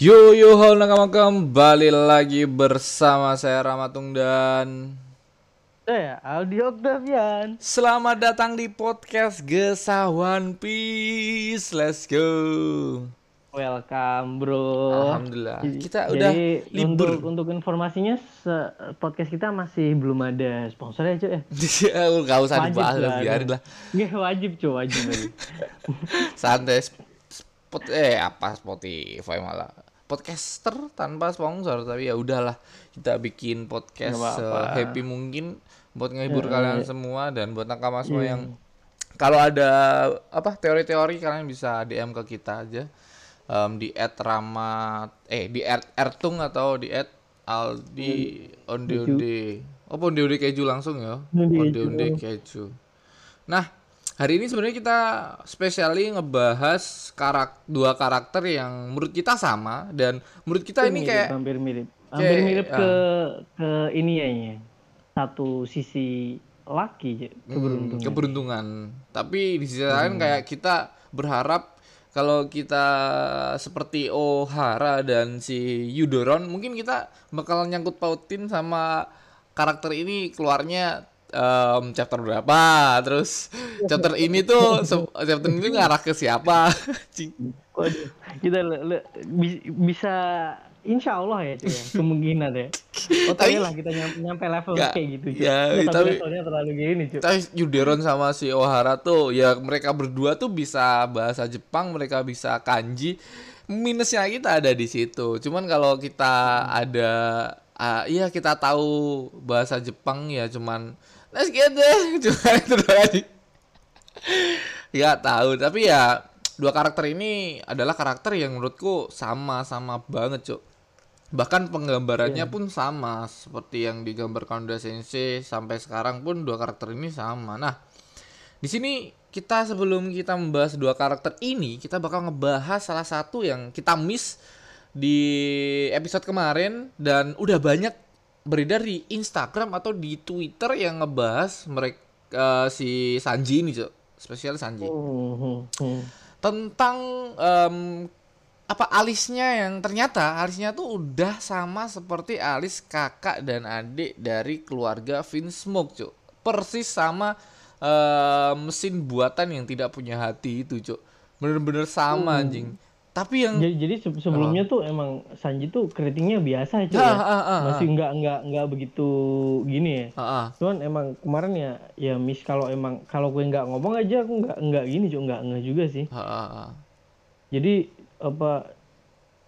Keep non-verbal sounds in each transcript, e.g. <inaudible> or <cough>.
Yo yo halo nakama kembali lagi bersama saya Ramatung dan Saya Aldi Oktavian. selamat datang di podcast Gesah One Piece. Let's go. Welcome bro. Alhamdulillah. Kita Jadi, udah libur. Untuk, untuk informasinya podcast kita masih belum ada sponsornya cuy ya. <laughs> Gak usah Wajib dibahas lah, lah, biarin lah. Nggak wajib cuy wajib. wajib. <laughs> Santai. Spot eh apa Spotify malah podcaster tanpa sponsor tapi ya udahlah kita bikin podcast Nggak apa-apa. happy mungkin buat ngehibur Ya, kalian ya. semua dan buat nakama semua Iya. yang kalau ada apa teori-teori kalian bisa DM ke kita aja. Em, di @ramat eh di @ertung atau di @aldi onde onde. Oh onde onde keju langsung ya? Onde onde keju. Nah hari ini sebenarnya kita spesiali ngebahas karak dua karakter yang menurut kita sama dan menurut kita ini Mirip, kayak hampir mirip. Hampir kayak, mirip ah. ke ke ini ya. Satu sisi laki Hmm, keberuntungan. keberuntungan. Tapi di sisi lain kayak kita berharap kalau kita seperti Ohara dan si Yudoron, mungkin kita bakal nyangkut pautin sama karakter ini keluarnya em, chapter berapa, terus chapter ini tuh chapter ini ngarah ke siapa? <laughs> Waduh, kita le- le- bi- bisa Insya Allah ya cuy ya, <laughs> kemungkinan ya. Oh Tapi- lah kita nyampe, nyampe level Nggak, kayak gitu cuy. ya, Nggak, tapi- levelnya terlalu gini cuy. Tapi Yuderon sama si Ohara tuh ya mereka berdua tuh bisa bahasa Jepang, mereka bisa kanji. Minusnya kita ada di situ. Cuman kalau kita ada ah, iya kita tahu bahasa Jepang ya cuman let's get. Cuma itu doang aja. Ya tahu, tapi ya dua karakter ini adalah karakter yang menurutku sama-sama banget, Cuk. Bahkan penggambarannya pun sama seperti yang digambarkan Oda Sensei sampai sekarang pun dua karakter ini sama. Nah, di sini kita sebelum kita membahas dua karakter ini, kita bakal ngebahas salah satu yang kita miss di episode kemarin dan udah banyak beredar di Instagram atau di Twitter yang ngebahas mereka si Sanji ini, Cuk. Spesial Sanji Hmm, hmm, hmm. tentang em, apa alisnya yang ternyata alisnya tuh udah sama seperti alis kakak dan adik dari keluarga Vinsmoke, Cuk. Persis sama em, mesin buatan yang tidak punya hati itu, Cuk. Bener-bener sama anjing. Tapi yang Jadi, jadi se- sebelumnya tuh emang Sanji tuh keritingnya biasa Ah, ya. ah, ah, Masih nggak nggak nggak begitu gini ya. Ah, ah. Cuman emang kemarin ya ya miss kalau emang kalau gue nggak ngomong aja aku nggak nggak gini cuy nggak nggak juga sih. Ah, ah, ah. Jadi apa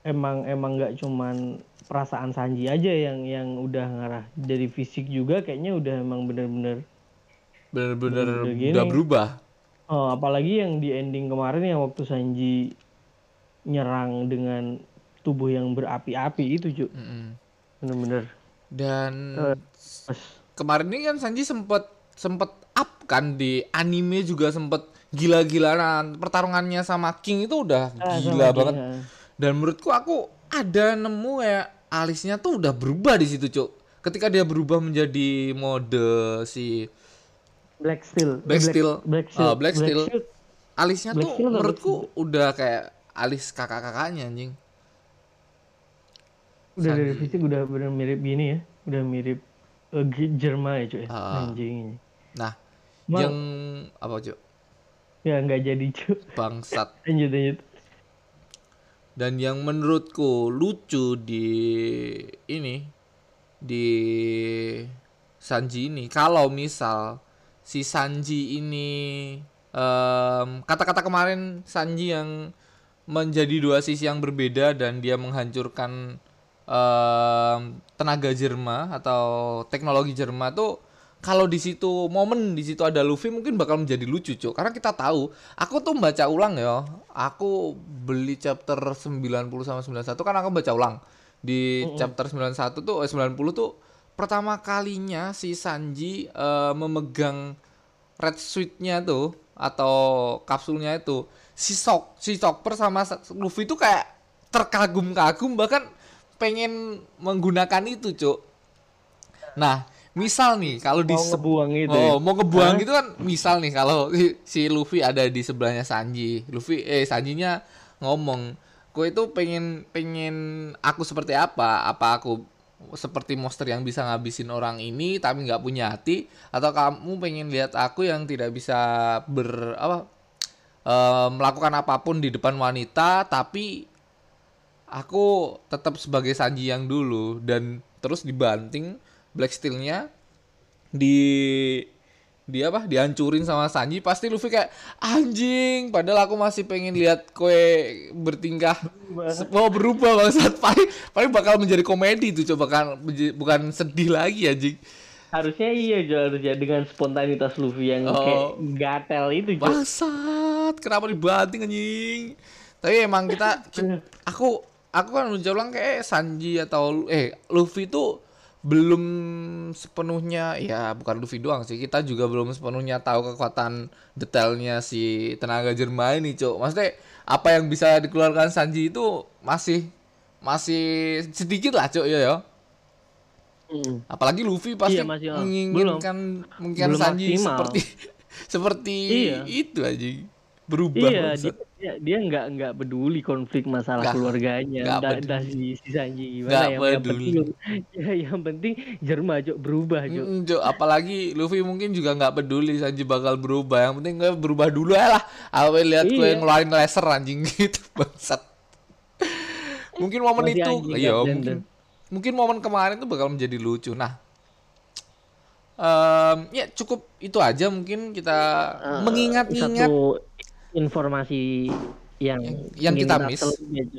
emang emang nggak cuman perasaan Sanji aja yang yang udah ngarah dari fisik juga kayaknya udah emang bener-bener bener-bener udah berubah. oh, apalagi yang di ending kemarin yang waktu Sanji nyerang dengan tubuh yang berapi-api itu cuy Mm-mm. bener-bener Dan pas kemarin ini kan Sanji sempet sempet up kan di anime juga sempet gila-gilaan pertarungannya sama King itu udah ah, gila banget dia. dan menurutku aku ada nemu ya alisnya tuh udah berubah di situ cuk ketika dia berubah menjadi mode si Black Steel Black Steel. Black Ah, Black Steel. Shield. alisnya Black tuh Steel menurutku udah kayak alis kakak-kakaknya anjing. Udah dari fisik udah bener mirip gini ya udah mirip uh, G- Jerma ya cuy. Ah. anjing nah Ma- yang apa cuk ya nggak jadi cuy. Bangsat. <laughs> Lanjut lanjut. Dan yang menurutku lucu di ini di Sanji ini kalau misal si Sanji ini em, kata-kata kemarin Sanji yang menjadi dua sisi yang berbeda dan dia menghancurkan em, tenaga Jerma atau teknologi Jerma tuh kalau di situ momen di situ ada Luffy mungkin bakal menjadi lucu cuk. Karena kita tahu aku tuh baca ulang ya aku beli chapter 90 sama 91 kan aku baca ulang. Di chapter 91 tuh eh, 90 tuh pertama kalinya si Sanji eh, memegang red suit-nya tuh atau kapsulnya itu si Sok si Chopper sama Sa- Luffy tuh kayak terkagum-kagum bahkan pengen menggunakan itu cuk nah misal nih kalau di mau se- ngebuang itu Oh, ya? mau ngebuang gitu kan misal nih kalau si- Luffy ada di sebelahnya Sanji. Luffy eh Sanjinya ngomong, Kue itu pengen pengen aku seperti apa? Apa aku seperti monster yang bisa ngabisin orang ini tapi nggak punya hati atau kamu pengen lihat aku yang tidak bisa ber apa eh, melakukan apa pun di depan wanita tapi aku tetap sebagai Sanji yang dulu dan terus dibanting Black Steel-nya di di apa? Dihancurin sama Sanji. Pasti Luffy kayak anjing! Padahal aku masih pengen lihat kue bertingkah. Mau berubah bangsat paling paling bakal menjadi komedi itu coba kan bukan sedih lagi anjing Harusnya iya Jo, harusnya dengan spontanitas Luffy yang Oh. kayak gatel itu Jo. bangsat kenapa dibanting anjing tapi emang kita ki- <laughs> aku aku kan bilang kayak Sanji atau eh Luffy tuh belum sepenuhnya ya bukan Luffy doang sih kita juga belum sepenuhnya tahu kekuatan detailnya si tenaga Jerman ini cok maksudnya apa yang bisa dikeluarkan Sanji itu masih masih sedikit lah cok ya ya Mm. apalagi Luffy pasti Iya, masih, oh. menginginkan menginginkan Belum Sanji maksimal. seperti <laughs> seperti Iya. itu aja berubah Iya, dia, nggak nggak peduli konflik masalah Nggak- keluarganya, nggak entah, peduli. entah si, si Sanji gimana Nggak yang, yang peduli. penting <laughs> ya yang penting Jerma Jo berubah Jo. Mm, Jo, apalagi Luffy mungkin juga nggak peduli Sanji bakal berubah. Yang penting gue berubah dulu ya lah. Apa lihat gue Iya. ngeluarin laser anjing <laughs> gitu bangsat. mungkin momen Masih itu, iya mungkin mungkin momen kemarin tuh bakal menjadi lucu. Nah, em, ya cukup itu aja mungkin kita mengingat-ingat Satu informasi yang yang ingin kita miss.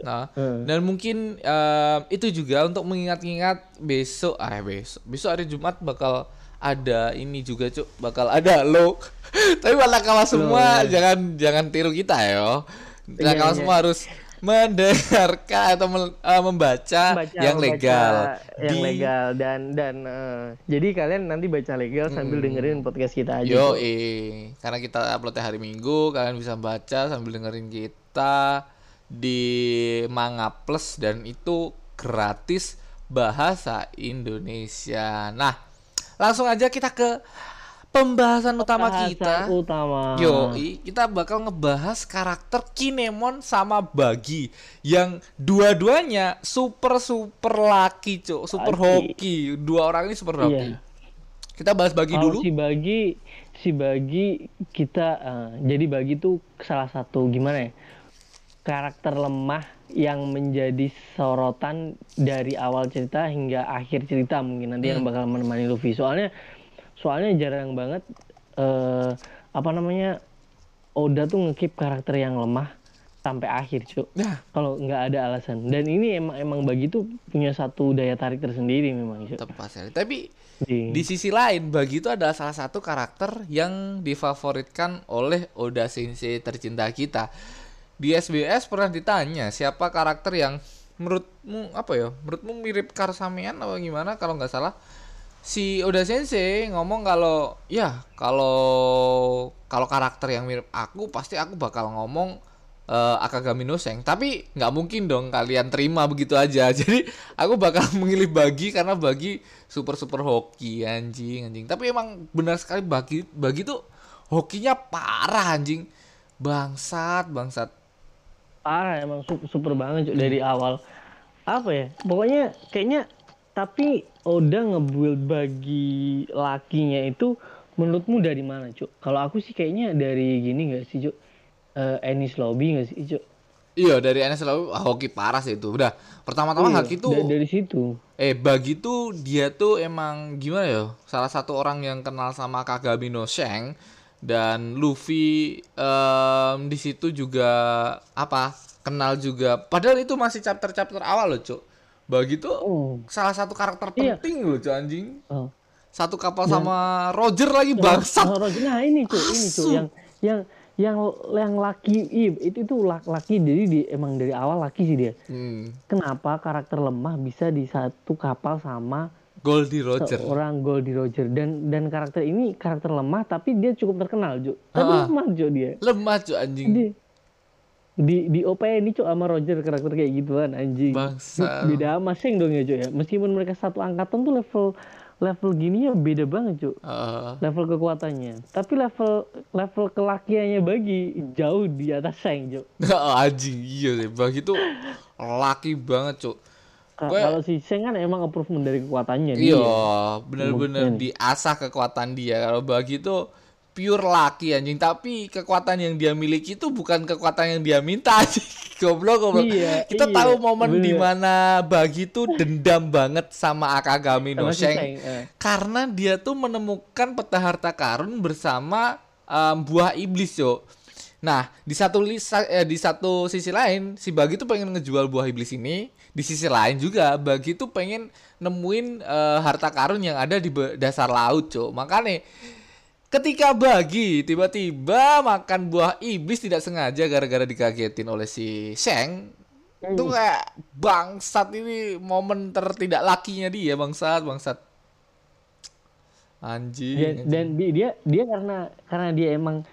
Nah, Hmm. dan mungkin em, itu juga untuk mengingat-ingat besok, ah besok, besok hari Jumat bakal ada ini juga cuk, bakal ada lo. <laughs> Tapi malah kalah semua, ya. jangan jangan tiru kita ya. Iya, kalah iya. semua harus mendengarkan atau mel- eh, membaca, Baca- yang baca legal. yang Di- legal. Dan dan eh, jadi kalian nanti baca legal sambil dengerin podcast kita aja Yo, eh, karena kita uploadnya hari Minggu, kalian bisa baca sambil dengerin kita di Manga Plus. Dan itu gratis bahasa Indonesia. Nah, langsung aja kita ke pembahasan utama Bahasan kita. utama Yo, kita bakal ngebahas karakter Kinemon sama Bagi yang dua-duanya super super laki, Cuk. Super Laki. hoki. Dua orang ini super hoki. Iya. Kita bahas Bagi Kalau dulu. si bagi si bagi kita eh, jadi bagi tuh salah satu gimana ya karakter lemah yang menjadi sorotan dari awal cerita hingga akhir cerita mungkin nanti yang bakal menemani Luffy soalnya soalnya jarang banget eh apa namanya Oda tuh ngekip karakter yang lemah sampai akhir cuk Nah, kalau nggak ada alasan dan ini emang emang bagi tuh punya satu daya tarik tersendiri memang cuk tepat sekali. Tapi Di- di sisi lain, Bagi itu adalah salah satu karakter yang difavoritkan oleh Oda Sensei tercinta kita. Di SBS pernah ditanya siapa karakter yang menurutmu apa ya? Menurutmu mirip Karsamean apa gimana kalau nggak salah? Si Oda Sensei ngomong kalau ya kalau kalau karakter yang mirip aku pasti aku bakal ngomong eh, Akagami no Seng. Tapi nggak mungkin dong kalian terima begitu aja. <laughs> Jadi aku bakal memilih Bagi karena Bagi super super hoki anjing anjing. Tapi emang benar sekali Bagi Bagi tuh hokinya parah anjing. Bangsat bangsat. parah emang super, super banget Cuk, dari awal apa ya pokoknya kayaknya tapi Oda nge-build bagi lakinya itu menurutmu dari mana cuk kalau aku sih kayaknya dari gini nggak sih cuk Eh Ennis Lobby nggak sih cuk Iya dari NS lalu ah, hoki parah sih itu. Udah pertama-tama Iya, Haki tuh da- dari situ Eh bagi tuh dia tuh emang gimana ya? Salah satu orang yang kenal sama Kagami no Sheng dan Luffy em, di situ juga apa? Kenal juga. Padahal itu masih chapter-chapter awal loh, Cuk. Bagi tuh oh salah satu karakter Iya. penting loh, Cuk anjing. oh. Satu kapal sama Roger lagi bangsat. Oh, Roger. Nah ini tuh, ini tuh Asu. yang yang yang yang laki iya, itu itu laki, jadi di, emang dari awal laki sih dia. Hmm. Kenapa karakter lemah bisa di satu kapal sama Goldie Roger. seorang Goldie Roger dan dan karakter ini karakter lemah tapi dia cukup terkenal Jo. Tapi Ah. lemah Jo dia. Lemah, Cuk anjing. Di di di OP ini Cok sama Roger karakter kayak gituan anjing. Bangsa. Beda sama Seng dong ya Jo ya. Meskipun mereka satu angkatan tuh level level gini ya beda banget cuk. Eh, level kekuatannya. Tapi level level kelakiannya bagi jauh di atas Shang cuk. <laughs> Anjing. Iya sih bagi tuh laki banget cuk. Gue- kalau si Shang kan emang improvement dari kekuatannya iya dia bener-bener diasah kekuatan dia. Kalau bagi tuh pure laki anjing tapi kekuatan yang dia miliki itu bukan kekuatan yang dia minta <laughs> anjing goblok goblok Iya, kita iya, tahu momen bener. di mana bagi tuh dendam banget sama Akagami no Sheng eh. karena dia tuh menemukan peta harta karun bersama em, buah iblis yo. Nah di satu li- sa- eh, di satu sisi lain si Bagi tuh pengen ngejual buah iblis ini. Di sisi lain juga Bagi tuh pengen nemuin eh, harta karun yang ada di dasar laut cok. Makanya ketika Bagi tiba-tiba makan buah iblis tidak sengaja gara-gara dikagetin oleh si Sheng. Itu kayak bangsat ini momen tertidak lakinya dia bangsat bangsat. Anjing, dan, anjing. dan dia dia karena karena dia emang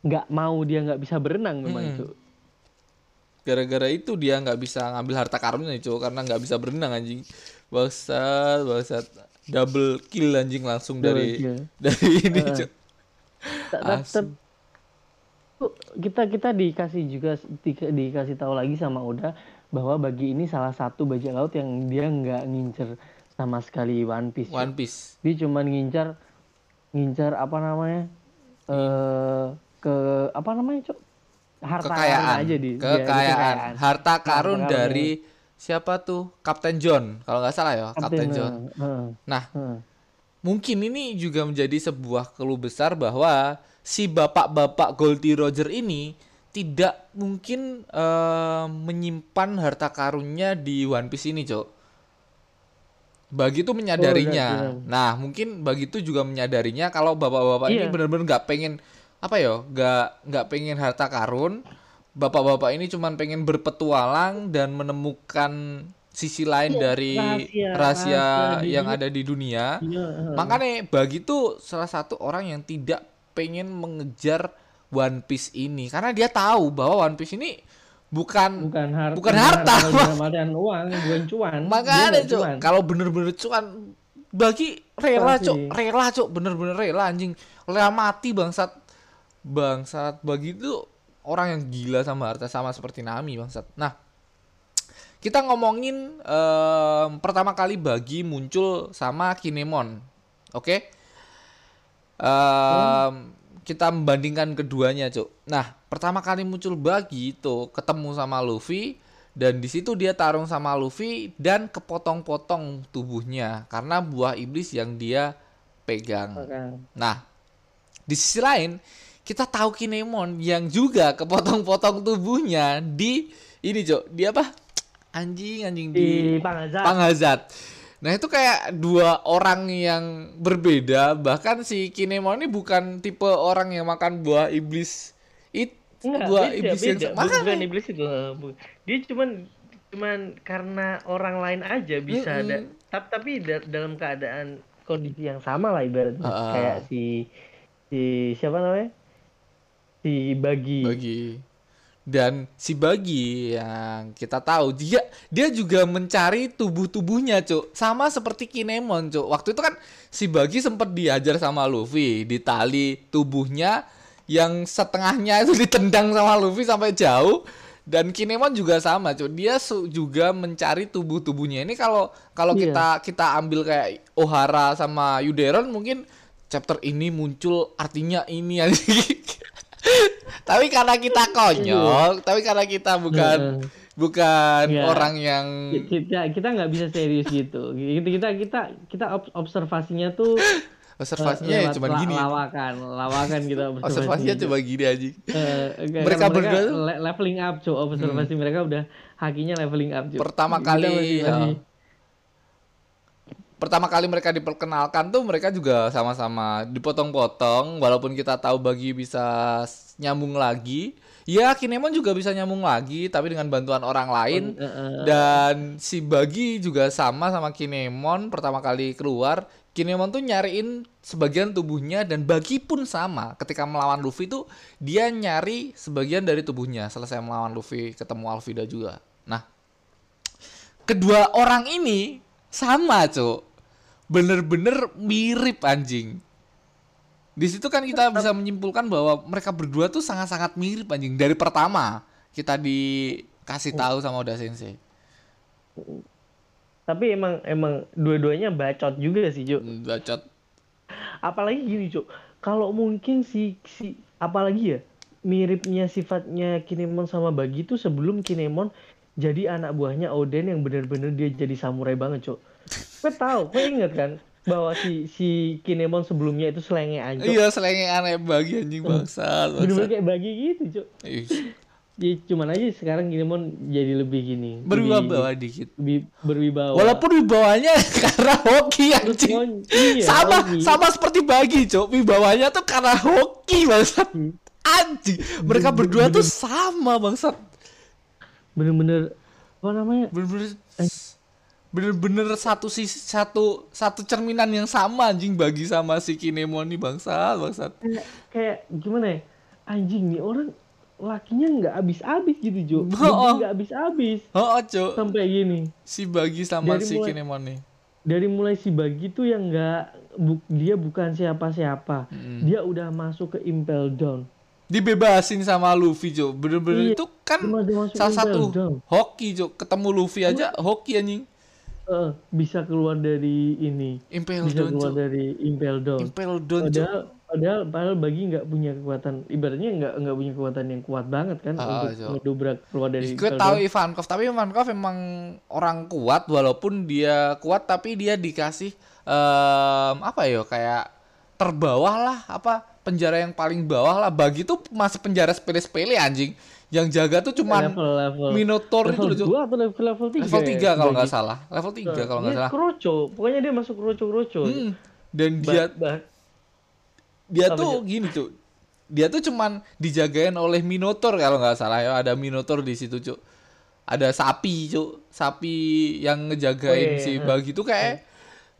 nggak mau dia nggak bisa berenang memang Hmm. itu. Gara-gara itu dia nggak bisa ngambil harta karunnya cuy karena nggak bisa berenang anjing. Bangsat bangsat double kill anjing langsung Double dari kill. <laughs> dari ini kita kita dikasih juga di- dikasih tahu lagi sama Uda bahwa bagi ini salah satu bajak laut yang dia nggak ngincer sama sekali One Piece. One Piece Dia cuma ngincar ngincar apa namanya? eh ke apa namanya, Cok? Harta kekayaan aja di dia, di kekayaan harta karun karun dari siapa tuh Kapten John kalau nggak salah ya Kapten Kapten, John eh, eh, nah eh. Mungkin ini juga menjadi sebuah keluh besar bahwa si bapak-bapak Goldie Roger ini tidak mungkin eh, menyimpan harta karunnya di One Piece ini, Cok. Bagi itu menyadarinya. Oh, iya, iya. Nah, mungkin bagi itu juga menyadarinya kalau bapak-bapak ini Iya. benar-benar nggak pengen apa ya, nggak nggak pengen harta karun. Bapak-bapak ini cuman pengen berpetualang dan menemukan sisi lain Iya, dari rahasia- rahasia, rahasia yang dunia. ada di dunia. Eh. Makanya bagi tuh salah satu orang yang tidak pengen mengejar One Piece ini karena dia tahu bahwa One Piece ini bukan bukan harta bukan harta. <laughs> artian uang bukan cuan makanya cuan. kalau bener-bener cuan bagi rela Pasti. cok rela cok bener-bener rela anjing rela mati bangsat bangsat bagi itu orang yang gila sama harta sama seperti Nami bangsat. Nah kita ngomongin em, pertama kali bagi muncul sama Kinemon oke? Em, kita membandingkan keduanya cuk. Nah pertama kali muncul bagi itu ketemu sama Luffy dan di situ dia tarung sama Luffy dan kepotong-potong tubuhnya karena buah iblis yang dia pegang. Makanya. Nah, di sisi lain kita tahu Kinemon yang juga kepotong-potong tubuhnya di ini, Cok. Dia apa? Anjing, anjing di, di Pangazat Panghazat. Nah, itu kayak dua orang yang berbeda. Bahkan si Kinemon ini bukan tipe orang yang makan buah iblis. It Enggak, buah beda, iblis beda. yang Bukan makanya iblis itu. eh, Dia cuman cuman karena orang lain aja bisa Mm-mm. ada. Tapi, tapi da- dalam keadaan kondisi yang sama lah ibaratnya. Ah. Kayak si si siapa namanya? Si Bagi. bagi. Dan si bagi yang kita tahu dia dia juga mencari tubuh-tubuhnya cuk. Sama seperti Kinemon cuk. Waktu itu kan si bagi sempat diajar sama Luffy di tali tubuhnya yang setengahnya itu <laughs> ditendang sama Luffy sampai jauh. Dan Kinemon juga sama cuk. Dia su- juga mencari tubuh-tubuhnya. Ini kalau kalau Iya. kita kita ambil kayak Ohara sama Yuderon mungkin chapter ini muncul artinya ini <laughs> tapi karena kita konyol tapi karena kita bukan Heeh. bukan Iya. orang yang kita kita nggak bisa serius gitu. Kita kita kita kita ob- observasinya tuh observasinya ya lewat cuma gini Lawakan, lawakan kita observasinya observasinya. cuma gini aja Eh, kayak Mereka karena berdua le- leveling up cuy observasi mereka udah hakinya leveling up cuy Pertama Kita kali, masih- ya. masih- pertama kali mereka diperkenalkan tuh mereka juga sama-sama dipotong-potong walaupun kita tahu bagi bisa nyambung lagi. Ya Kinemon juga bisa nyambung lagi tapi dengan bantuan orang lain. Eh, dan si Bagi juga sama sama Kinemon pertama kali keluar. Kinemon tuh nyariin sebagian tubuhnya dan Bagi pun sama. Ketika melawan Luffy tuh dia nyari sebagian dari tubuhnya. Selesai melawan Luffy ketemu Alvida juga. Nah kedua orang ini sama cuk bener-bener mirip anjing. Di situ kan kita bisa menyimpulkan bahwa mereka berdua tuh sangat-sangat mirip anjing dari pertama kita dikasih tahu sama Oda Sensei. Tapi emang emang dua-duanya bacot juga sih, Cuk. Hmm, Bacot. Apalagi gini, Cuk. Kalau mungkin si si apalagi ya miripnya sifatnya Kinemon sama Bagi itu sebelum Kinemon jadi anak buahnya Oden yang bener-bener dia jadi samurai banget, Cuk. Kau tahu, kau inget kan bahwa si si Kinemon sebelumnya itu selengean, Cuk. Iya, selenge aneh bagi anjing bangsat. Bener-bener bangsat. kayak Bagi gitu. Ih, Ya, cuman aja sekarang Kinemon jadi lebih gini. Berwibawa dikit. Lebih berwibawa. Walaupun wibawanya <laughs> karena hoki anjing. iya, sama hoki. sama seperti bagi cok wibawanya tuh karena hoki bangsat Hmm. Anjing. Mereka berdua tuh sama bangsat. Bener-bener apa namanya? bener-bener bener-bener satu sisi satu satu cerminan yang sama anjing bagi sama si Kinemon nih bangsat bangsat. Kayak, kayak gimana ya? Anjing nih orang lakinya nggak habis-habis gitu Jo. <laughs> Oh. Nggak habis-habis. Oh cok sampai gini. Si bagi sama Dari si mulai- Kinemon nih dari mulai si Bagi tuh yang nggak bu- dia bukan siapa-siapa. Mm. dia udah masuk ke Impel Down dibebasin sama Luffy cok bener-bener Iya, itu kan cuma salah satu Down. hoki cok ketemu Luffy aja hoki anjing. Eh, bisa keluar dari ini. Impel bisa Down keluar cok dari Impel Down Impel Down padahal padahal padahal Bagi nggak punya kekuatan. Ibaratnya nggak nggak punya kekuatan yang kuat banget kan Ah, untuk Jo. ngedobrak keluar dari Gue tahu. Ivankov, tapi Ivankov emang orang kuat walaupun dia kuat tapi dia dikasih em, apa ya kayak terbawah lah apa penjara yang paling bawah lah. Bagi tuh masih penjara sepele-sepele anjing. Yang jaga tuh cuman level level. Minotaur itu level. 2 atau level level 3 level 3 kalau nggak salah. Level 3 kalau nggak salah. kroco pokoknya dia masuk kroco kroco Hmm, dan dia dia Apa, tuh gini tuh dia tuh cuman dijagain oleh Minotaur kalau nggak salah ya. Ada Minotaur di situ cuk. Ada sapi cuk. Sapi yang ngejagain Oh, iya, si iya. bagi tuh kayak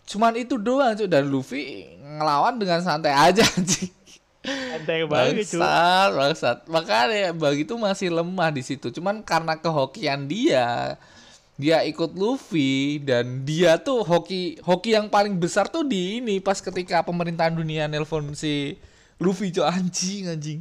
cuman itu doang cuk. Dan Luffy ngelawan dengan santai aja <laughs> anjing santai bangsat bangsat. Makanya bagi tuh masih lemah di situ. Cuman karena kehokian dia dia ikut Luffy dan dia tuh hoki hoki yang paling besar tuh di ini pas ketika pemerintahan dunia nelpon si Luffy cok anjing anjing.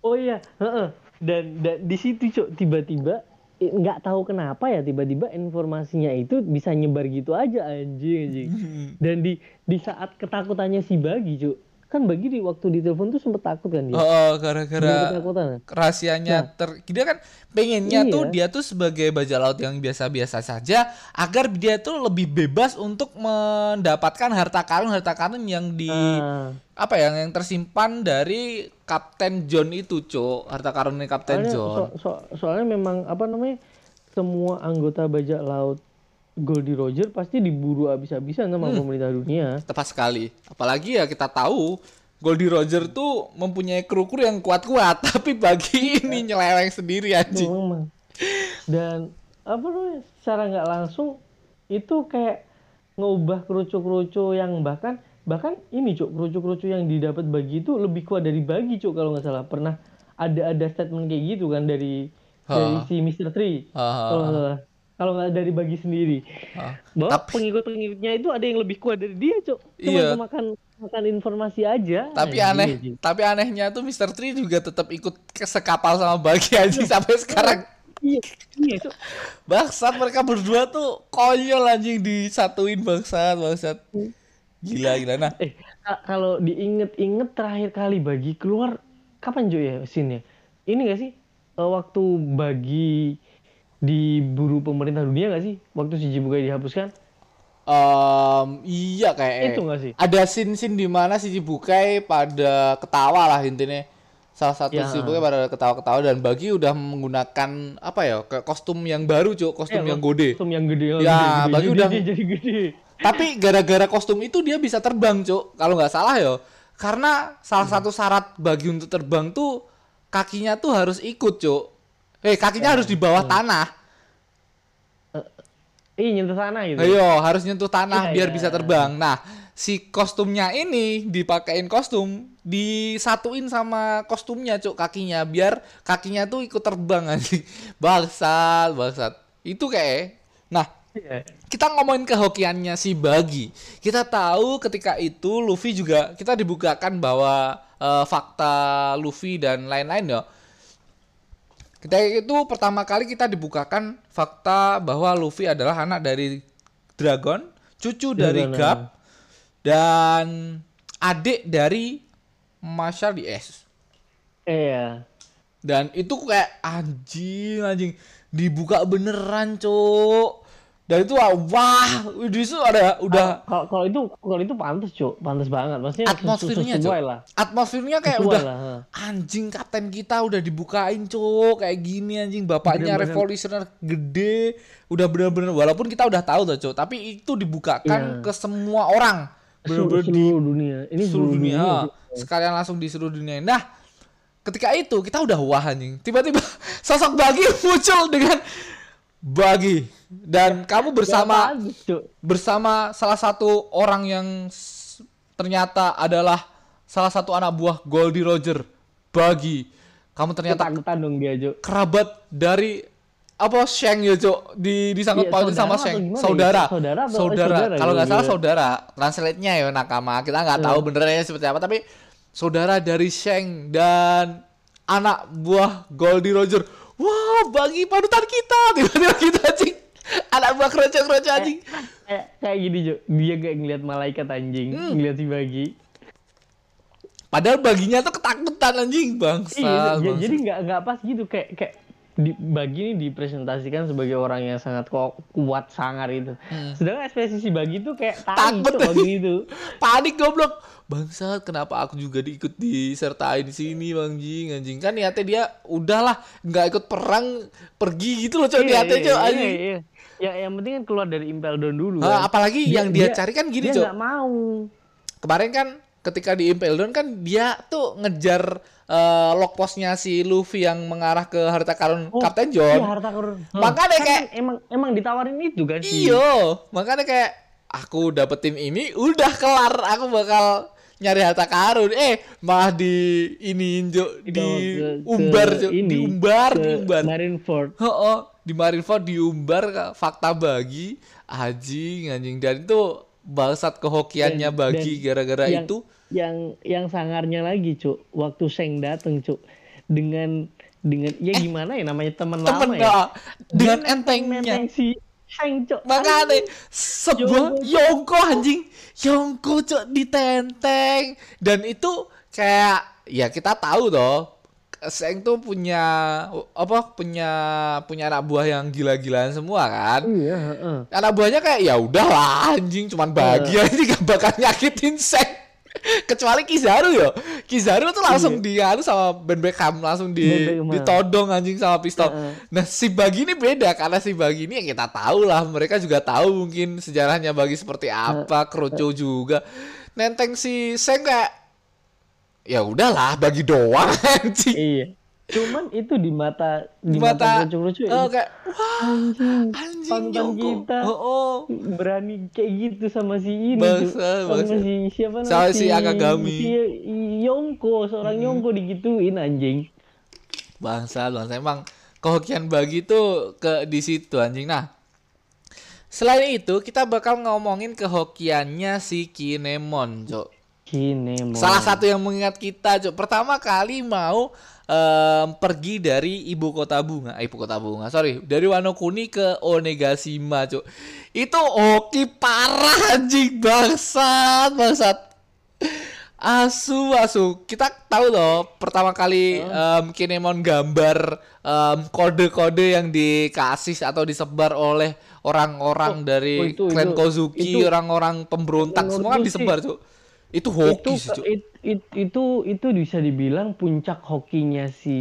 Oh iya heeh. dan, dan di situ cok tiba-tiba nggak tahu kenapa ya tiba-tiba informasinya itu bisa nyebar gitu aja. Anjing anjing. Dan di di saat ketakutannya si bagi cok kan bagi di waktu di telepon tuh sempet takut kan dia oh, oh, gara-gara ya? rahasianya ter dia kan pengennya Iya. tuh dia tuh sebagai bajak laut yang biasa-biasa saja agar dia tuh lebih bebas untuk mendapatkan harta karun harta karun yang di Ah. apa ya yang tersimpan dari Kapten John itu cok harta karunnya Kapten soalnya, John so- so- soalnya memang apa namanya semua anggota bajak laut Goldie Roger pasti diburu habis-habisan sama Hmm. pemerintah dunia. tepat sekali apalagi ya kita tahu Goldie Roger tuh mempunyai kru-kru yang kuat-kuat <laughs> tapi bagi ini nyeleweng sendiri anjing Memang. Dan apa namanya secara nggak langsung itu kayak ngubah kerucu-kerucu yang bahkan bahkan ini cuk kerucu-kerucu yang didapat bagi itu lebih kuat dari bagi cuk kalau nggak salah pernah ada ada statement kayak gitu kan dari dari si Mr. Tree Ha, ha, kalau nggak salah kalau nggak dari bagi sendiri Ah. bahwa Tapi- pengikut-pengikutnya itu ada yang lebih kuat dari dia cuk cuma Iya. makan makan informasi aja tapi Anjing, aneh anjing. tapi anehnya tuh Mr. Tree juga tetap ikut ke sekapal sama Bagi anjing sampai sekarang iya iya cuk bangsat mereka berdua tuh konyol anjing disatuin bangsat bangsat gila gila nah Eh, ka- kalau diinget-inget terakhir kali bagi keluar kapan Jo ya scene-nya? Ini gak sih eh, waktu bagi diburu pemerintah dunia gak sih? Waktu si Jibukai dihapuskan? Em, iya kayak Itu nggak sih? ada scene scene di mana si Cibukai pada ketawa lah intinya salah satu Ya. si Cibukai pada ketawa-ketawa dan bagi udah menggunakan apa ya ke kostum yang baru cuk kostum Eh, yang gede Kostum yang gede. oh, Ya, gede, gede. bagi Jadi udah- jadi gede. tapi gara-gara kostum itu dia bisa terbang cuk kalau nggak salah ya karena salah satu syarat bagi untuk terbang tuh kakinya tuh harus ikut cuk eh kakinya harus di bawah tanah Ih, nyentuh sana gitu. Ayo, harus nyentuh tanah Iya, biar iya. bisa terbang. Nah, si kostumnya ini dipakein kostum, disatuin sama kostumnya, Cuk, kakinya biar kakinya tuh ikut terbang <laughs> anjing. Bangsat, bangsat. Itu kayak Nah, Iya. kita ngomongin kehokiannya si Bagi. Kita tahu ketika itu Luffy juga kita dibukakan bahwa uh, fakta Luffy dan lain-lain ya. Kita itu pertama kali kita dibukakan fakta bahwa Luffy adalah anak dari Dragon, cucu dari Dragon, Gap, dan adik dari Marshall di S. Iya. Dan itu kayak anjing anjing dibuka beneran, Cuk. Dan itu wah, wah itu ada udah Kalau kalau itu kalau itu pantas, Cuk. Pantas banget. Maksudnya atmosfernya, Cuk. lah. Atmosfernya kayak Sesuai udah lah, anjing kapten kita udah dibukain, Cuk. Kayak gini anjing bapaknya Bener-bener. revolusioner gede, udah bener-bener walaupun kita udah tahu tuh, Cuk, tapi itu dibukakan ke semua orang. Seluruh, Bener-bener di seluruh dunia. Ini seluruh dunia. sih. Sekalian langsung di seluruh dunia. Nah, ketika itu kita udah wah anjing. Tiba-tiba <laughs> sosok Bagi muncul dengan Bagi. Dan kamu bersama bersama salah satu orang yang ternyata adalah salah satu anak buah Goldie Roger, Bagi. Kamu ternyata dong dia, Cuk. kerabat dari apa Sheng ya cok di disangkut Iya, pautin sama Sheng. saudara ya? Saudara. Saudara saudara. kalau nggak salah ya. saudara. Translate nya ya nakama. Kita nggak tahu benernya seperti apa tapi saudara dari Sheng dan anak buah Goldie Roger wah bagi panutan kita <laughs> tiba-tiba kita anjing anak buah keroco-keroco anjing Kayak kayak gini, Cuk. Dia kayak ngeliat malaikat anjing, Hmm. ngeliat si Bagi. padahal baginya tuh ketakutan anjing bangsa, Iya, bangsa. jadi nggak nggak pas gitu kayak kayak di, Bagi ini dipresentasikan sebagai orang yang sangat ko- kuat sangar itu. Sedangkan ekspresi si Bagi itu kayak Hmm. Takut. Bagi itu. <laughs> panik goblok bangsat kenapa aku juga diikut disertain di sini bang jing anjing kan niatnya dia udahlah nggak ikut perang pergi gitu loh niatnya iya, cok iya, anjing iya. Ya, yang penting kan keluar dari Impel Down dulu. Kan. apalagi yang dia, cari kan gini dia cok nggak mau. kemarin kan ketika di Impel Down kan dia tuh ngejar eh, lock postnya si Luffy yang mengarah ke harta karun Oh, Kapten Iya, John harta karun. Makanya Kan kayak- emang emang ditawarin itu kan sih. iyo makanya kayak aku dapetin ini udah kelar aku bakal nyari harta karun eh malah di ini ke- ke diumbar Cok. ini, diumbar ke diumbar Marineford. Oh, di Marineford diumbar fakta bagi anjing anjing dan itu bangsat kehokiannya Dan- bagi gara-gara itu yang yang sangarnya lagi cuk. Waktu Seng dateng cuk. Dengan dengan ya gimana ya namanya teman temen lama ya? Kak, dengan entengnya. nenteng si Seng cuk. Makanya sebuah Yongko anjing. Yongko cok ditenteng. Dan itu kayak ya kita tahu toh Seng tuh punya apa punya punya anak buah yang gila-gilaan semua kan? Iya heeh. anak buahnya kayak ya udahlah anjing cuman bahagia ini gak bakal nyakitin Seng kecuali Kizaru yo. Kizaru tuh langsung dia sama Ben Beckham langsung di Ben Beckham. ditodong anjing sama pistol. Heeh. nah si Bagi ini beda karena si Bagi ini ya kita tahu lah mereka juga tahu mungkin sejarahnya Bagi seperti apa Kroco juga. Nenteng si Seng kayak ya udahlah bagi doang <laughs> anjing. Iya cuman itu di mata di mata mata lucu eh, kayak wah anjing anjing Yongko kita oh, oh. berani kayak gitu sama si ini Bangsa, sama bangsa. si siapa namanya? Sama si Akagami. si Yongko seorang Yongko digituin anjing. Bangsa bangsa emang kehokian bagi tuh ke di situ anjing. Nah selain itu kita bakal ngomongin kehokiannya si Kinemon cok Kinemon. Salah satu yang mengingat kita cok pertama kali mau em, pergi dari ibu kota bunga. Eh, ibu kota bunga sorry. Dari Wano Kuni ke Onegashima cok itu hoki parah anjing. Bangsat bangsat. Asu, asu. Kita tahu loh, pertama kali em, Kinemon gambar em, kode-kode yang dikasih atau disebar oleh orang-orang dari oh, itu- klan itu- Kozuki, orang-orang pemberontak, semua kan disebar, Cuk. Itu hoki itu sih, Cuk. it- it- itu itu bisa dibilang puncak hokinya si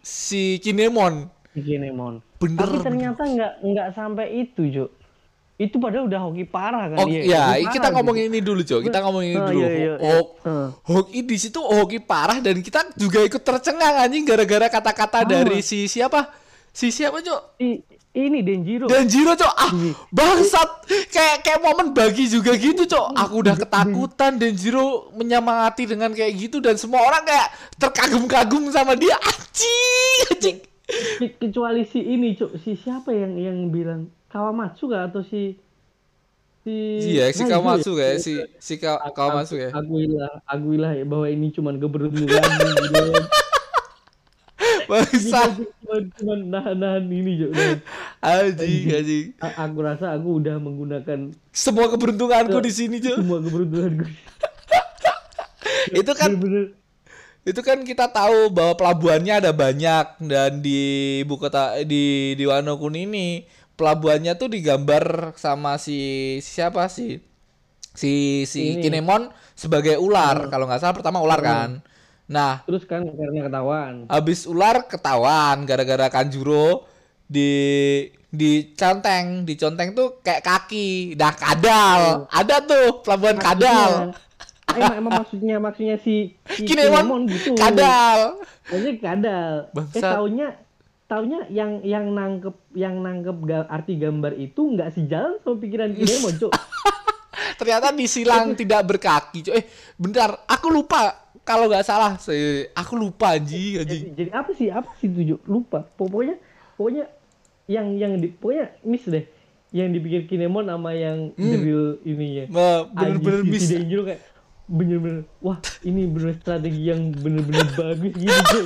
Si Kinemon. si Kinemon. Bener, Tapi ternyata nggak nggak sampai itu, Jo. Itu padahal udah hoki parah kan Oh dia. ya, Hoki kita ngomongin ini dulu, Cok. Kita ngomongin ini Ah, dulu. iya, iya, iya. Ho-. Hoki di situ hoki parah dan kita juga ikut tercengang anjing gara-gara kata-kata dari si siapa? Si siapa, Cok? I- ini Denjiro. Dan Jiro cok ah Iya. bangsat kayak kayak momen bagi juga gitu cok aku udah ketakutan dan Jiro menyemangati dengan kayak gitu dan semua orang kayak terkagum-kagum sama dia anjing Ke- kecuali si ini, Cuk. Si siapa yang yang bilang Kawamatsu gak atau si si Iya, si Raizo Kawamatsu ya? kayak si si Ka- Kawamatsu ya. Akuilah, akuilah ya bahwa ini cuman keberuntungan <laughs> gitu. Bangsa. Cuman nahan-nahan ini Jo. nahan. Anjing, anjing. Aku rasa aku udah menggunakan Semua keberuntunganku di sini, Cuk. semua keberuntunganku. <laughs> Itu kan Bener-bener itu kan kita tahu bahwa pelabuhannya ada banyak dan di ibu kota di di Wano Kuni ini pelabuhannya tuh digambar sama si siapa sih si si Ini. Kinemon sebagai ular kalau nggak salah pertama ular kan nah terus kan karena ketahuan. habis ular ketahuan gara-gara Kanjuro di di conteng di conteng tuh kayak kaki dah kadal ada tuh pelabuhan kadal Maksudnya- emang, emang maksudnya maksudnya si, si Kinemon gitu. kadal Maksudnya kadal. Eh Bangsat. taunya taunya yang yang nangkep yang nangkep ga- arti gambar itu nggak sejalan sama pikiran Kinemon, Cuk. <laughs> ternyata disilang tidak berkaki cuy. eh bentar aku lupa kalau nggak salah saya aku lupa anjing anjing. jadi, jadi apa sih? Apa sih itu Cuk? lupa. Pokoknya pokoknya yang yang di pokoknya miss deh. Yang dipikir Kinemon sama yang the real ininya. Bener-bener miss. Denjiro kayak bener-bener wah ini bener strategi yang bener-bener <laughs> bagus gitu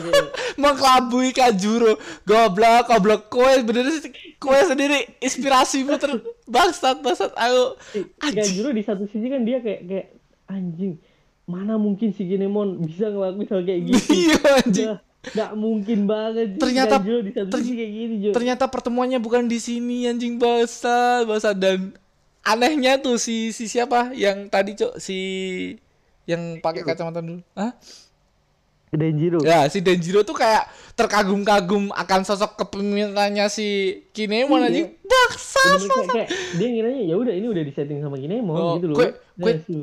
mengkelabui Kanjuro. Goblok goblok. Kowe bener kowe sendiri inspirasimu ter bangsat bangsat. Aku anjing. Kanjuro di satu sisi kan dia kayak kayak anjing mana mungkin si Kinemon bisa ngelakuin hal kayak <laughs> gitu iya anjing nggak mungkin banget sih Ternyata- Kanjuro di satu ter- sisi kayak gini Jo ternyata pertemuannya bukan di sini anjing bangsat bangsat dan anehnya tuh si si siapa yang tadi cok si yang pakai kacamata dulu Hah? Denjiro Ya, si Denjiro tuh kayak terkagum-kagum akan sosok kepemimpinannya si Kinemon Iya. anjing. Baksa. Kayak, kayak dia ngiranya ya udah ini udah disetting sama Kinemon Oh, gitu loh kue, kue, Nah, sih.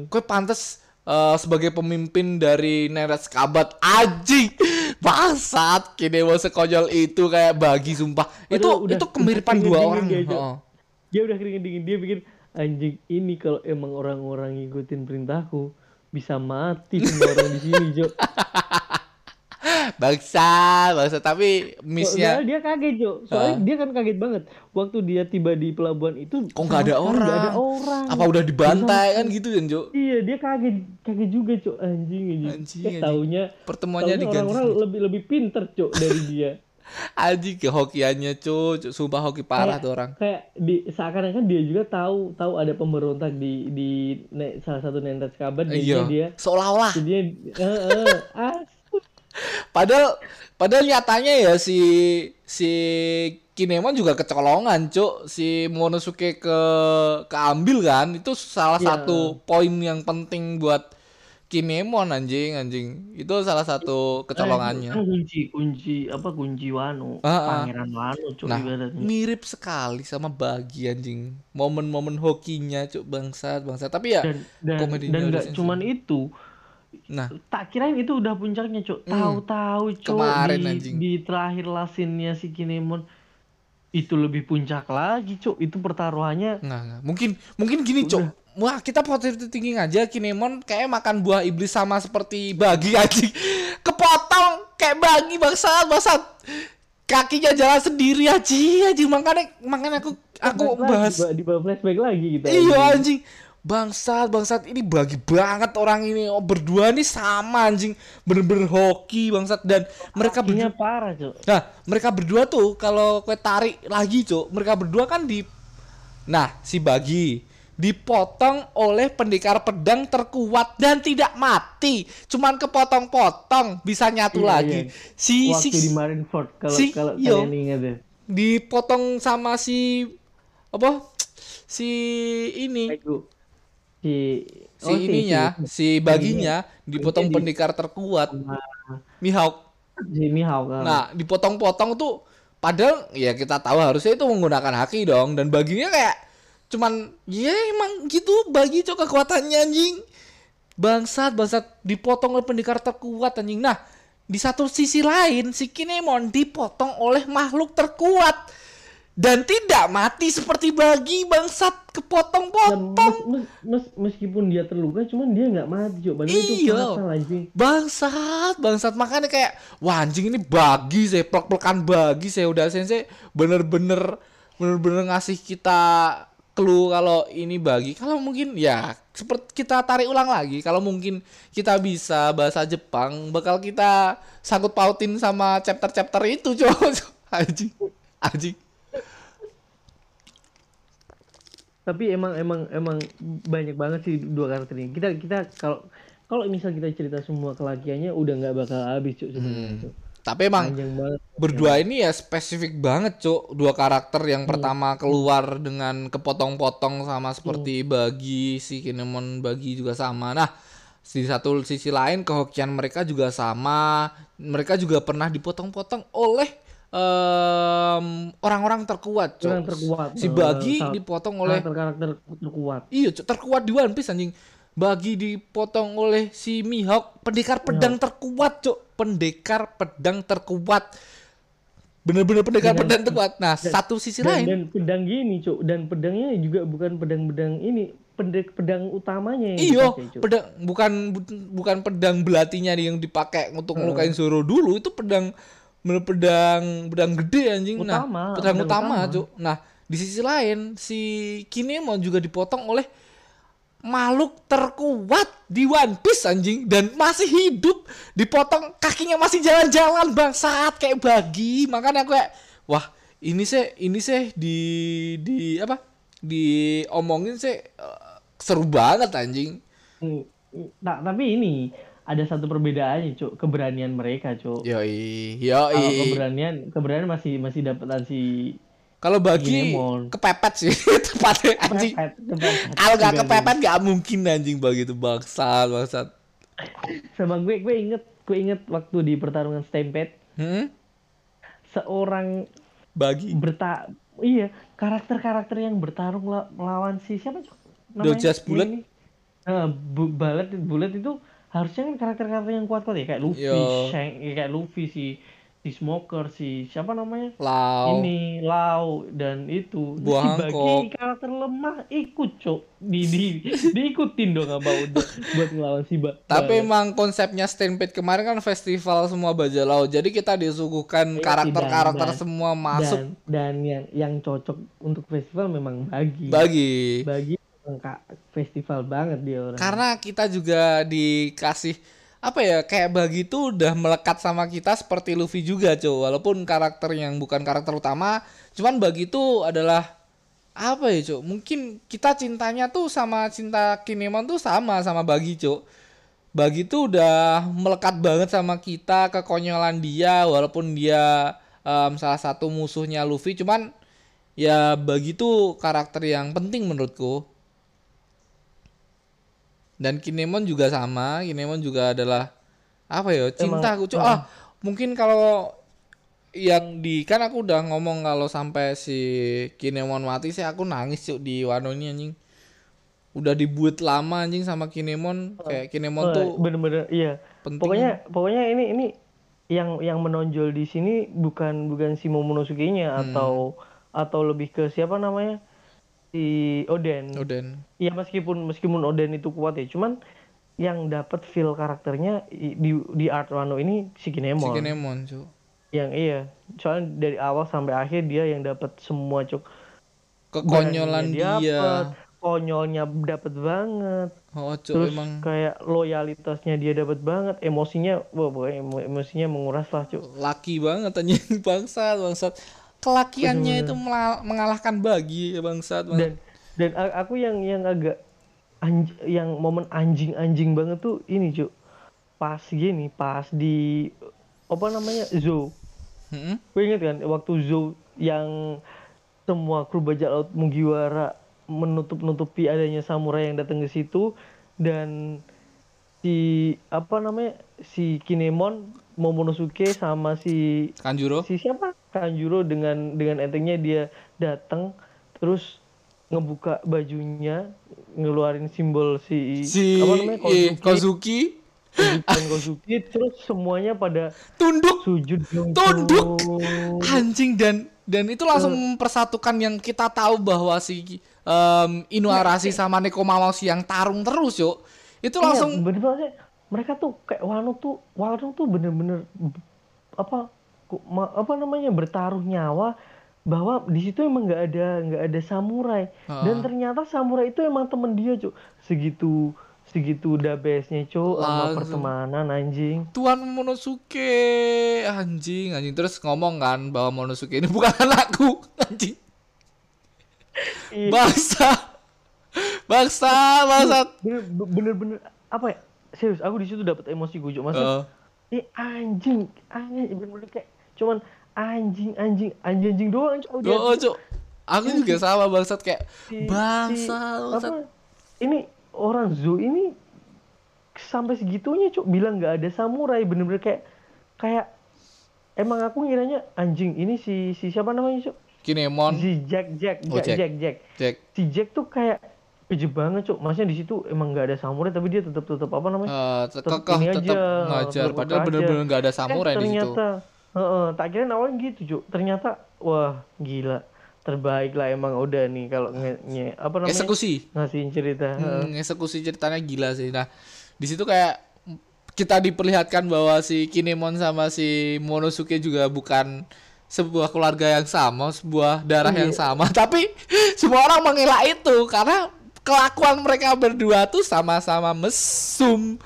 Eh, sebagai pemimpin dari Neres Kabat anjing. Bangsat Kinemon sekonyol itu kayak bagi sumpah. itu Padahal udah- itu kemiripan dua orang. dia. Oh. dia udah keringet dingin dia pikir anjing ini kalau emang orang-orang ngikutin perintahku bisa mati semua orang di sini Jo <laughs> Bangsa, bangsa tapi missnya Soalnya dia kaget Jo soalnya dia kan kaget banget. Waktu dia tiba di pelabuhan itu kok nggak ada orang? nggak ada orang? Apa udah dibantai kan gitu kan, Jo? iya dia kaget kaget juga Cok anjing anjing, Anjing, Eh, taunya Pertemuannya taunya orang-orang lebih lebih pinter Cok dari dia. <laughs> Anjing kehokiannya, cu, cu. Sumpah hoki parah Kayak- tuh orang. kayak di seakan-akan dia juga tahu tahu ada pemberontak di di ne- salah satu nentas kabar Iya. jadinya dia. Seolah-olah. <laughs> eh, eh, ah Padahal padahal nyatanya ya si si Kinemon juga kecolongan, Cuk. Si Monosuke ke keambil kan. Itu salah Iya. satu poin yang penting buat Kinemon anjing, anjing. Itu salah satu kecolongannya. kan kunci kunci apa kunci Wano Ah, ah. pangeran Wano Cok Nah, ibaratnya mirip sekali sama Bagi anjing. Momen-momen hokinya, Cuk, bangsat, bangsat. Tapi ya dan dan komedinya dan sensi. cuman itu Nah, tak kirain itu udah puncaknya cok Hmm. tahu-tahu cok Kemarin, di, anjing. di terakhir lasinnya si Kinemon itu lebih puncak lagi cok itu pertaruhannya Nggak, nggak. Mungkin mungkin gini, Cok. Wah, kita positive thinking aja Kinemon kayak makan buah iblis sama seperti bagi <laughs> anjing. Kepotong kayak bagi bangsat, bangsat. Kakinya jalan sendiri aja, anjing. Makanya makanya aku aku bahas. di bawah flashback lagi gitu Iya anjing. Bangsat, bangsat ini bagi banget orang ini. Oh, berdua nih sama anjing. Bener-bener hoki bangsat dan mereka berdua Kakinya parah cok Nah, mereka berdua tuh kalau kue tarik lagi, Cuk, mereka berdua kan di Nah, si Bagi dipotong oleh pendekar pedang terkuat dan tidak mati. Cuman kepotong-potong bisa nyatu Iya, lagi. iya. Si waktu si di Marineford kalau si- kalau yo. kalian ingat ya dipotong sama si apa? Si ini. Si si oh, ininya, si baginya dipotong Jadi- pendekar terkuat si, Mihawk. si Mihawk kan. Nah, dipotong-potong tuh padahal ya kita tahu harusnya itu menggunakan haki dong dan baginya kayak cuman ya emang gitu bagi cok kekuatannya anjing. Bangsat, bangsat dipotong oleh pendekar terkuat anjing. Nah, di satu sisi lain si Kinemon dipotong oleh makhluk terkuat dan tidak mati seperti bagi bangsat kepotong-potong. mes- mes- mes- meskipun dia terluka cuman dia nggak mati itu Iya. Bangsat, bangsat. Makanya kayak wah anjing ini bagi saya pelak-pelakan bagi saya udah sensei bener-bener bener-bener ngasih kita clue kalau ini bagi. Kalau mungkin ya seperti kita tarik ulang lagi kalau mungkin kita bisa bahasa Jepang bakal kita sangkut pautin sama chapter-chapter itu coba <laughs> anjing anjing tapi emang emang emang banyak banget sih dua karakter ini. Kita kita kalau kalau misal kita cerita semua kelakiannya udah nggak bakal habis cuy sebenarnya Cuk. tapi emang berdua ini ya spesifik banget cuk. Dua karakter yang pertama keluar dengan kepotong-potong sama seperti bagi si Kinemon bagi juga sama. Nah di satu sisi lain kehokian mereka juga sama. Mereka juga pernah dipotong-potong oleh em, orang-orang terkuat cuk Orang terkuat. Si eh, bagi sal- dipotong oleh karakter-karakter terkuat. Iya, Cuk, terkuat di One Piece anjing. Bagi dipotong oleh si Mihawk, pendekar pedang terkuat, Cuk. Pendekar pedang terkuat. Bener-bener pendekar Dengan- pedang terkuat. Nah, satu sisi dan, lain, dan pedang gini cuk dan pedangnya juga bukan pedang-pedang ini pedang pedang utamanya yang iyo, dipakai, pedang bukan bu- bukan pedang belatinya yang dipakai untuk ngelukain Zoro dulu, itu pedang bener pedang pedang gede anjing. nah, Utama, pedang, pedang utama, utama. Cuk. Nah, di sisi lain si Kinemon juga dipotong oleh makhluk terkuat di One Piece anjing dan masih hidup dipotong kakinya masih jalan-jalan bangsat kayak bagi makanya aku kayak wah ini sih ini sih di di apa diomongin sih eh, seru banget anjing Nah, tapi ini ada satu perbedaannya cuk. Keberanian mereka cuk. Yoi kalau yoi keberanian keberanian masih masih dapetan si kalau bagi kepepet sih <laughs> tepatnya anjing. kalau nggak kepepet nggak mungkin anjing begitu bangsat bangsat. Sih. sama gue gue inget gue inget waktu di pertarungan Stampede. Hmm? seorang bagi. berta iya karakter-karakter yang bertarung la- melawan si siapa cuk? Dojas Bullet? ini. Eh, bu- Bullet Bullet itu harusnya kan karakter-karakter yang kuat-kuat ya kayak Luffy, Yo. Shank, ya kayak Luffy si si Smoker si siapa namanya Lau ini Lau dan itu Buah si bagi Hancock. karakter lemah ikut cok di, di <laughs> diikutin dong apa udah buat ngelawan si ba Tapi Ba- emang konsepnya Stampede kemarin kan festival semua bajak laut. Jadi kita disuguhkan Iya, karakter-karakter dan- semua masuk dan dan yang yang cocok untuk festival memang bagi bagi. bagi festival banget dia orang Karena kita juga dikasih apa ya kayak bagi itu udah melekat sama kita seperti Luffy juga, cuy. Walaupun karakter yang bukan karakter utama, cuman bagi itu adalah apa ya, cuy? Mungkin kita cintanya tuh sama cinta Kinemon tuh sama sama bagi, cuy. Bagi itu udah melekat banget sama kita kekonyolan dia walaupun dia em, salah satu musuhnya Luffy cuman ya bagi itu karakter yang penting menurutku dan Kinemon juga sama Kinemon juga adalah apa ya cinta aku. Cuk. ah. mungkin kalau yang di kan aku udah ngomong kalau sampai si Kinemon mati sih aku nangis cuk di Wano ini anjing. Udah dibuat lama anjing sama Kinemon. Kayak Kinemon Oh, tuh bener-bener iya. penting. Pokoknya pokoknya ini ini yang yang menonjol di sini bukan bukan si Momonosuke-nya Hmm. atau atau lebih ke siapa namanya si Oden Oden Iya meskipun meskipun Oden itu kuat ya, cuman yang dapat feel karakternya di di Art Wano ini si si Kinemon. Kinemon cuk Yang iya, soalnya dari awal sampai akhir dia yang dapat semua cuk. kekonyolan dia dapet, konyolnya dapat banget. oh cuk Terus emang kayak loyalitasnya dia dapat banget, emosinya wah emosinya menguras lah cuk. laki banget anjing <laughs> bangsat bangsat kelakiannya itu mengalahkan bagi ya bangsat bangsat. Dan dan aku yang yang agak anj- yang momen anjing-anjing banget tuh ini cuk. Pas gini, pas di apa namanya? Zoo. Gue inget kan waktu Zou yang semua kru bajak laut Mugiwara menutup-nutupi adanya samurai yang datang ke situ dan si apa namanya si Kinemon Momonosuke sama si Kanjuro? si siapa? Kanjuro dengan dengan entengnya dia datang terus ngebuka bajunya ngeluarin simbol si, si apa namanya Kozuki, Kozuki. Kozuki terus semuanya pada tunduk! sujud Tunduk. Anjing dan dan itu langsung mempersatukan yang kita tahu bahwa si em, Inuarashi sama Nekomamushi yang tarung terus yuk. Itu Iya, langsung bener banget mereka tuh kayak Wano tuh Wano tuh bener-bener apa apa namanya bertaruh nyawa bahwa di situ emang nggak ada nggak ada samurai. Dan Ah. ternyata samurai itu emang temen dia cuk. Segitu segitu udah base-nya cuk sama pertemanan anjing. Tuan Monosuke anjing anjing. Terus ngomong kan bahwa Monosuke ini bukan <laughs> anakku anjing. Iya. bangsa bangsa bangsat bener bener bener apa ya serius aku di situ dapat emosi gue cuk maksud Eh, eh anjing anjing bener-bener kayak cuman anjing anjing anjing anjing doang cuk Dia- oh, cuk aku juga sama bangsat kayak si- bangsa si- bangsat. apa ini orang Zo ini sampai segitunya cuk bilang nggak ada samurai bener-bener kayak kayak emang aku ngiranya anjing ini si si siapa namanya cuk Kinemon. Si Jack Jack Oh, Jack, Jack. Jack Jack. Jack. Si Jack tuh kayak keje banget cuk. Maksudnya di situ emang nggak ada samurai tapi dia tetap tetap apa namanya? Eh, Tetep kekeh ini tetap aja, ngajar. tetep padahal bener-bener nggak ada samurai eh, di situ. ternyata heeh, tak kira awalnya gitu cuk. Ternyata wah gila. Terbaik lah emang udah nih kalau nge, nge- apa namanya? Eksekusi. Ngasihin cerita. Hmm, eksekusi ceritanya gila sih. Nah, di situ kayak kita diperlihatkan bahwa si Kinemon sama si Monosuke juga bukan sebuah keluarga yang sama, sebuah darah yang sama, <laughs> tapi semua orang mengelak itu karena kelakuan mereka berdua tuh sama-sama mesum.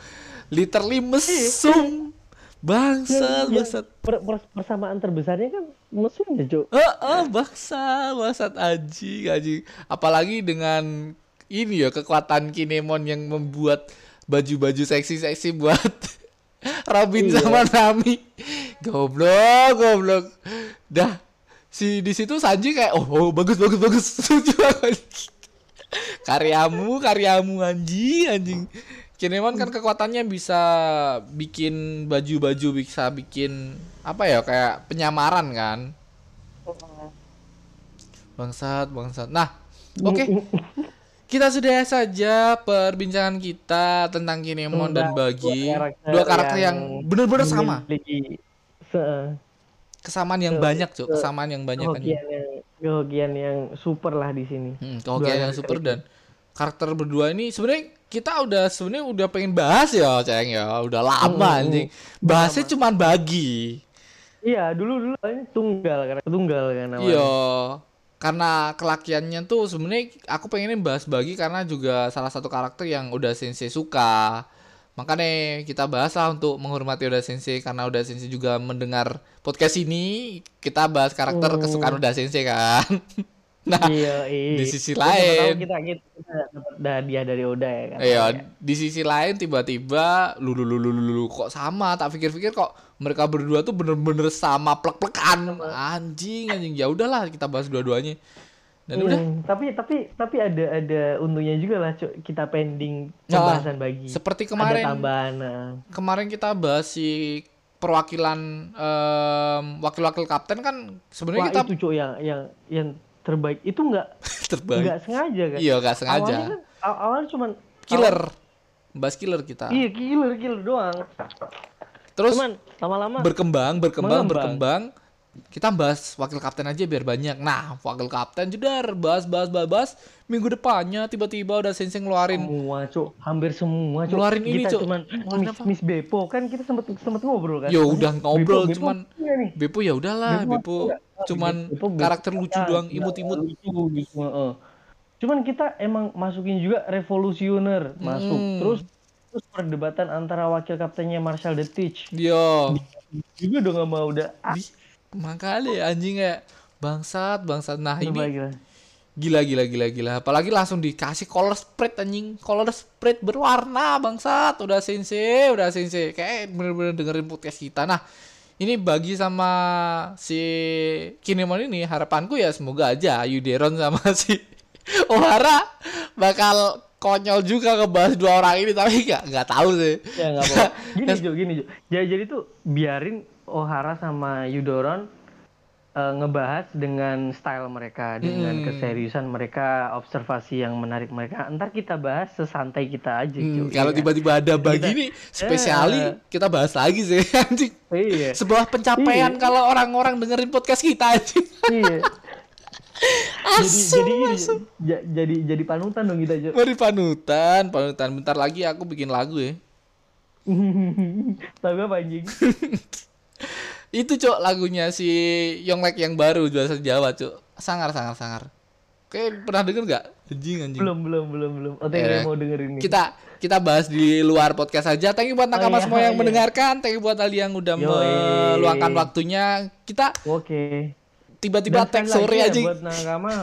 Literally mesum. Bangsat, Yang bangsat. per- per- persamaan terbesarnya kan mesum ya cuk Eh, eh, baksa, bangsat anjing, anjing. Apalagi dengan ini ya kekuatan Kinemon yang membuat baju-baju seksi-seksi buat <laughs> Robin Iya. sama Nami. Goblok, goblok. Dah si di situ Sanji kayak oh, oh bagus bagus bagus. <laughs> Setuju. Karyamu, karyamu anjing, anjing. Kinemon kan kekuatannya bisa bikin baju-baju bisa bikin apa ya kayak penyamaran kan. Bangsat, bangsat. Nah, oke. Kita sudah saja perbincangan kita tentang Kinemon dan Bagi. dua karakter Dua karakter yang, yang benar-benar sama. Kesamaan yang se- banyak, Cuk. se- Kesamaan yang banyak kan. yang kehokian yang super lah di sini Hmm, kehokian yang super dan karakter berdua ini sebenarnya kita udah sebenarnya udah pengen bahas ya, Ceng ya. Udah lama Hmm, anjing. Bahasnya cuman Bagi. iya dulu dulu ini tunggal karena tunggal kan awalnya. Iya. Karena kelakiannya tuh sebenarnya aku pengennya bahas bagi karena juga salah satu karakter yang udah Sensei suka. Makanya kita bahas lah untuk menghormati Uda Sensei karena Uda Sensei juga mendengar podcast ini. Kita bahas karakter Hmm. kesukaan Uda Sensei kan. <laughs> nah, iya iya di sisi lain kita kita, kita dapat hadiah dari Oda ya kan Iya, di sisi lain tiba-tiba lu lu lu lu lu, lu, kok sama? Tak pikir-pikir kok mereka berdua tuh bener-bener sama plek-plekan. Anjing, anjing. Ya udahlah kita bahas dua-duanya. Dan udah Hmm, tapi tapi tapi ada ada untungnya juga lah Cuk. kita pending Ya, pembahasan bagi seperti ada kemarin tambahan nah. kemarin kita bahas si perwakilan em, wakil-wakil kapten kan sebenarnya kita itu yang yang yang terbaik itu nggak <laughs> terbaik. nggak sengaja kan Iya, gak sengaja. awalnya kan aw- awalnya cuman Killer. Bahas killer kita. iya killer killer doang Terus cuman lama-lama berkembang, berkembang, Mengembang. berkembang. Kita bahas wakil kapten aja biar banyak. Nah, wakil kapten jedar bahas bahas bahas, bahas. Minggu depannya tiba-tiba udah sensei ngeluarin semua cuk hampir semua cuk Ngeluarin ini, Cuk. cuman Ngeluarin Miss, apa? Miss Bepo kan kita sempet sempet ngobrol kan Ya udah ngobrol, Bepo- Bepo cuman iya nih. Bepo ya udahlah, Bepo Bepo cuman Bepo- Bepo karakter lucu enggak, doang, imut-imut. lucu gitu cuman kita emang masukin juga revolusioner masuk Hmm. terus terus perdebatan antara wakil kaptennya Marshall the Teach Yo, juga udah nggak mau udah ah, di, makanya anjing kayak bangsat, bangsat. Nah, ini. Gila gila gila gila. Apalagi langsung dikasih color spread anjing. Color spread berwarna bangsat. Udah sensei, udah sensei. Kayak bener-bener dengerin podcast kita. Nah, ini bagi sama si Kinemon ini harapanku ya semoga aja Yuderon sama <laughs> si Ohara bakal konyol juga ngebahas dua orang ini tapi nggak nggak tahu sih. ya nggak apa <laughs> gini Jo gini Jo jadi, jadi tuh biarin Ohara sama Yudoron eh, ngebahas dengan style mereka dengan Hmm. keseriusan mereka observasi yang menarik mereka ntar kita bahas sesantai kita aja Hmm, kalau Iya. tiba-tiba ada bagi nih spesiali Eh. kita bahas lagi sih <laughs> anjing. iya Sebuah pencapaian Iya. kalau orang-orang dengerin podcast kita anjing. iya <laughs> jadi Asu, jadi gini, asu. ja- jadi jadi panutan dong kita Jo Mari panutan, panutan. Bentar lagi aku bikin lagu ya. <laughs> tapi apa anjing Itu cok lagunya si Yonglek yang baru bahasa Jawa cok. Sangar sangar sangar. Kayak pernah denger gak? Anjing anjing. Belum, belum, belum, belum. OTW Eh, mau dengerin ini. Kita kita bahas di luar podcast aja. Thank you buat nakama iya, semua yang iya. mendengarkan. Thank you buat Ali yang udah Yoi. meluangkan waktunya. Kita Oke. tiba-tiba Dan tag sore ya aja. buat nakama.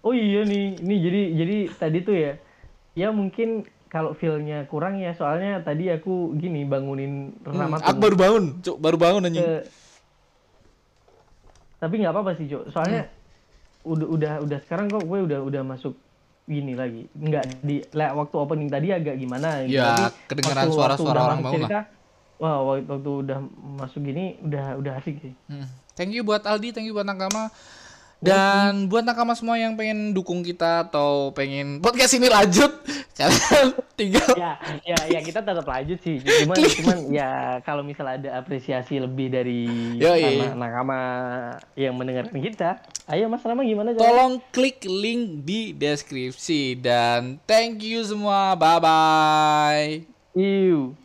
Oh iya nih, ini jadi jadi tadi tuh ya. Ya mungkin kalau feel-nya kurang ya soalnya tadi aku gini bangunin Hmm, Rama aku baru bangun, cok baru bangun anjing. ke- tapi nggak apa-apa sih Cok soalnya Hmm. udah udah udah sekarang kok gue udah udah masuk gini lagi nggak di lah, waktu opening tadi agak gimana gitu. Ya, Tapi kedengeran suara-suara orang bangun cerita, wah waktu, waktu udah masuk gini udah udah asik sih Hmm. Thank you buat Aldi, thank you buat Nakama. Dan buat Nakama semua yang pengen dukung kita atau pengen podcast ini lanjut, <laughs> kalian tinggal ya ya ya kita tetap lanjut sih cuman cuman ya kalau misal ada apresiasi lebih dari Yoi. anak nakama yang mendengarkan kita ayo mas Rama gimana caranya? tolong klik link di deskripsi dan thank you semua. Bye bye. Iu.